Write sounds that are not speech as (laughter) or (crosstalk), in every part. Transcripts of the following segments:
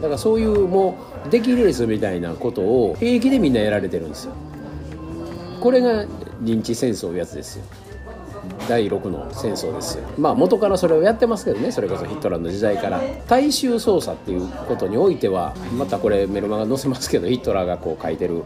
だからそういうもう出来レースみたいなことを平気でみんなやられてるんですよ。これが認知戦争やつですよ。第6の戦争ですよ。まあ元からそれをやってますけどねそれこそヒットラーの時代から。大衆操作っていうことにおいてはまたこれメルマガ載せますけどヒットラーがこう書いてる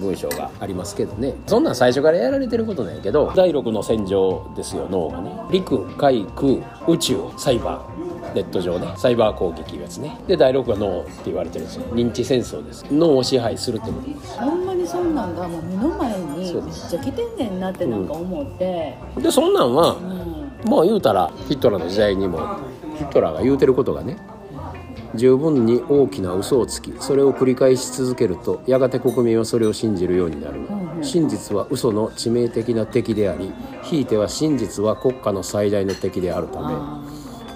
文章がありますけどね。そんなん最初からやられてることなんやけど第6の戦場ですよ脳がね。陸海空宇宙サイバー。ネット上ねサイバー攻撃いうやつね。で第6は脳って言われてるんですよ。認知戦争です。脳を支配するってことですほんまにそんなんがもう目の前にめっちゃ来てんねんなってなんか思って、でそんなんはうん。まあ言うたらヒットラーの時代にもヒットラーが言うてることがね十分に大きな嘘をつきそれを繰り返し続けるとやがて国民はそれを信じるようになる、真実は嘘の致命的な敵でありひいては真実は国家の最大の敵であるため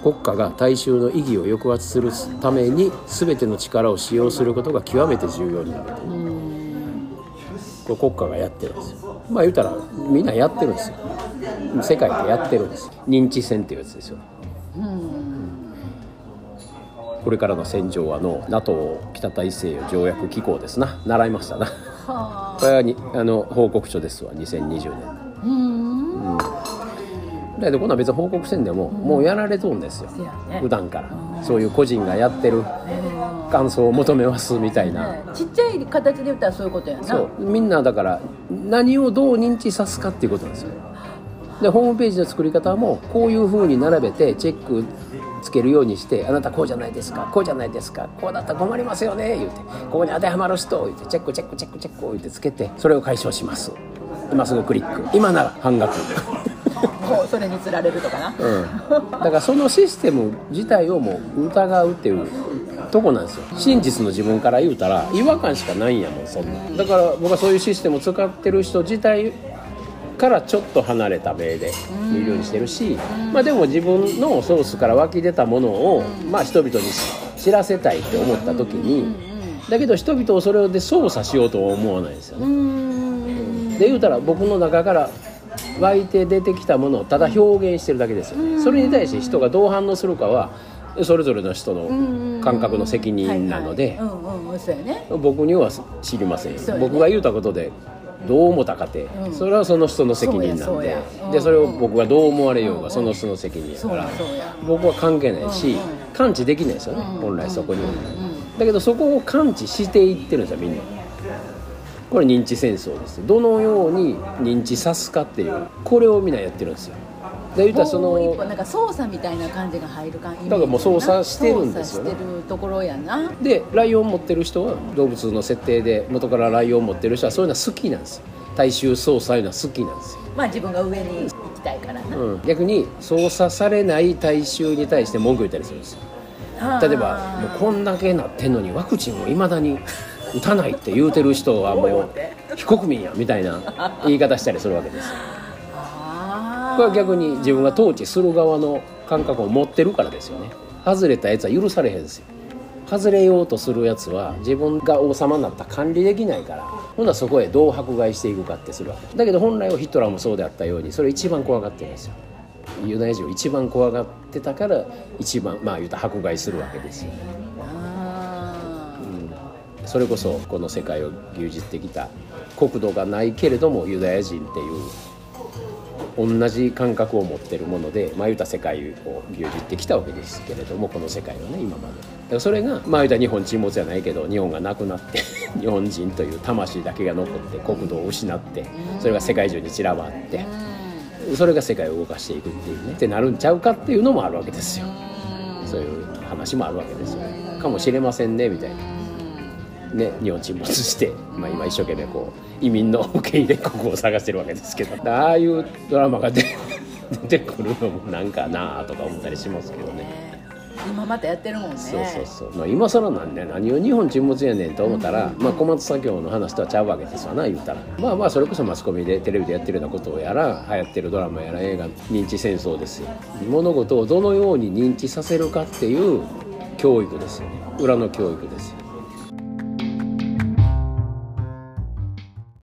国家が大衆の意義を抑圧するために全ての力を使用することが極めて重要になる。とこれ国家がやってるんですよ。まあ言うたらみんなやってるんですよ。世界でやってるんですよ。認知戦っていうやつですよこれからの戦場はの NATO 北大西洋条約機構ですな。習いましたな。はこれはにあの報告書ですわ。2020年だけどこんなん別に報告せんでも、もうやられとんですよ。ね。普段から。そういう個人がやってる感想を求めますみたいな、ねちっちゃい形で言ったらそういうことやな。そう。みんなだから何をどう認知さすかっていうことなんですよ。でホームページの作り方もこういうふうに並べてチェックつけるようにして「あなたこうじゃないですかこうじゃないですかこうだったら困りますよね」言うて「ここに当てはまる人」言うて「チェックチェックチェックチェック」言うてつけてそれを解消します。今すぐクリック。今なら半額こうそれにつられるとかな。うん、だからそのシステム自体をもう疑うっていうとこなんですよ。真実の自分から言うたら違和感しかないんやもんそんな。だから僕はそういうシステムを使ってる人自体からちょっと離れた目で見るようにしてるし、まあ、でも自分のソースから湧き出たものを、まあ、人々に知らせたいって思った時にだけど人々をそれで操作しようとは思わないですよね。で言うたら僕の中から湧いて出てきたものをただ表現してるだけです。よねそれに対して人がどう反応するかはそれぞれの人の感覚の責任なので僕には知りませんよ。ね。僕が言うたことでどう思ったかってうん。それはその人の責任なんでそでそれを僕がどう思われよううんがその人の責任やから。僕は関係ないしうん感知できないですよねうん。本来そこに。だけどそこを感知していってるんですよみんなこれ認知戦争です。どのように認知さすかっていうこれをみんなやってるんですよ。で言ったらその歩なんか操作みたいな感じが入る感だからもう操作してるんですよね。操作してるところやな。でライオン持ってる人は動物の設定で元からライオン持ってる人はそういうのは好きなんですよ。大衆操作いうのは好きなんですよ、まあ自分が上に行きたいからな、うん、逆に操作されない大衆に対して文句言ったりするんですよ。例えばもうこんだけなってんのにワクチンをいまだに打たないって言うてる人はもう非国民やみたいな言い方したりするわけです。よこれは逆に自分が統治する側の感覚を持ってるからですよね。外れたやつは許されへんですよ。外れようとするやつは自分が王様になったら管理できないからほんならそこへどう迫害していくかってするわけ。だけど本来はヒトラーもそうであったようにそれ一番怖がってるんですよ。ユダヤ人を一番怖がってたから一番まあ言うたら迫害するわけですよ。あそれこそこの世界を牛耳ってきた国土がないけれどもユダヤ人っていう同じ感覚を持ってるもので、まあ、言うた世界を牛耳ってきたわけですけれどもこの世界はね今まで。だからそれがまあ言うた日本沈没じゃないけど日本がなくなって (laughs) 日本人という魂だけが残って国土を失ってそれが世界中に散らばってそれが世界を動かしていくっていうねってなるんちゃうかっていうのもあるわけですよ。そういう話もあるわけですよ。かもしれませんねみたいな。ね、日本沈没して、まあ、今一生懸命こう移民の受け入れ国を探してるわけですけど (laughs) ああいうドラマが出 (laughs) 出てくるのもなんかなあとか思ったりしますけどね。ね今またやってるもんね。そうそうそう、まあ、今更なんね何を日本沈没やねんと思ったら、まあ、小松左京の話とはちゃうわけですわな言うたら。まあまあそれこそマスコミでテレビでやってるようなことをやら流行ってるドラマやら映画認知戦争ですよ。物事をどのように認知させるかっていう教育ですよね。裏の教育ですよ